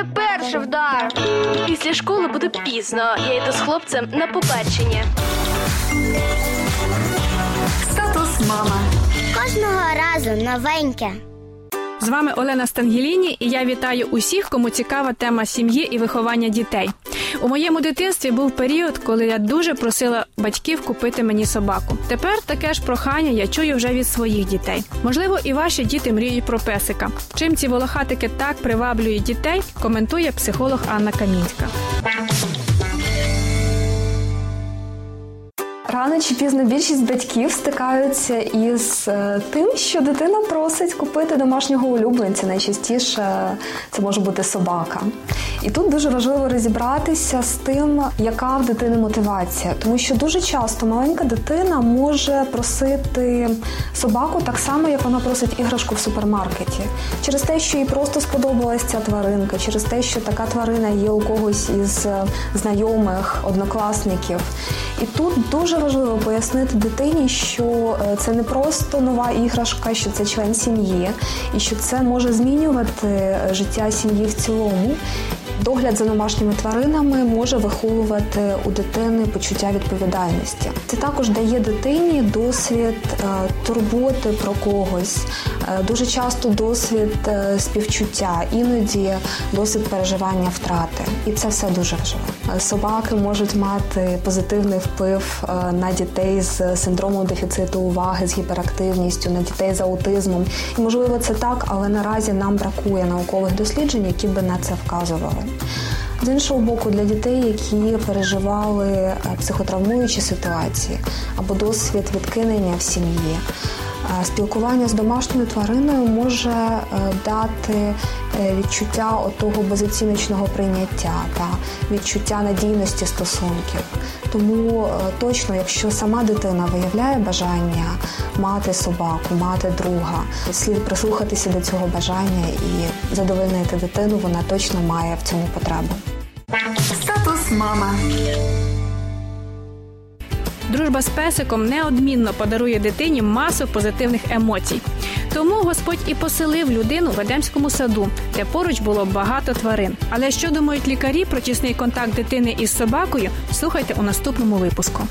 мене перший вдар. Після школи буде пізно. Я йду з хлопцем на побачення. Статус мама. Кожного разу новеньке. З вами Олена Стангеліні, і я вітаю усіх, кому цікава тема сім'ї і виховання дітей. У моєму дитинстві був період, коли я дуже просила батьків купити мені собаку. Тепер таке ж прохання я чую вже від своїх дітей. Можливо, і ваші діти мріють про песика. Чим ці волохатики так приваблюють дітей, коментує психолог Анна Камінська. Рано чи пізно більшість батьків стикаються із е, тим, що дитина просить купити домашнього улюбленця. Найчастіше це може бути собака. І тут дуже важливо розібратися з тим, яка в дитини мотивація, тому що дуже часто маленька дитина може просити собаку так само, як вона просить іграшку в супермаркеті, через те, що їй просто сподобалась ця тваринка, через те, що така тварина є у когось із е, знайомих, однокласників. І тут дуже важливо пояснити дитині, що е, це не просто нова іграшка, що це член сім'ї, і що це може змінювати е, життя сім'ї в цілому. Догляд за домашніми тваринами може виховувати у дитини почуття відповідальності. Це також дає дитині досвід е, турботи про когось, е, дуже часто досвід е, співчуття, іноді досвід переживання втрати. І це все дуже важливо. Собаки можуть мати позитивний вплив на дітей з синдромом дефіциту уваги, з гіперактивністю, на дітей з аутизмом. І можливо це так, але наразі нам бракує наукових досліджень, які би на це вказували. З іншого боку, для дітей, які переживали е, психотравмуючі ситуації або досвід відкинення в сім'ї, спілкування з домашньою твариною може е, дати е, відчуття того безоціночного прийняття та відчуття надійності стосунків. Тому е, точно, якщо сама дитина виявляє бажання мати собаку, мати друга, слід прислухатися до цього бажання і задовольнити дитину, вона точно має в цьому потребу. Статус мама. Дружба з песиком неодмінно подарує дитині масу позитивних емоцій. Тому Господь і поселив людину в Едемському саду, де поруч було багато тварин. Але що думають лікарі про тісний контакт дитини із собакою? Слухайте у наступному випуску.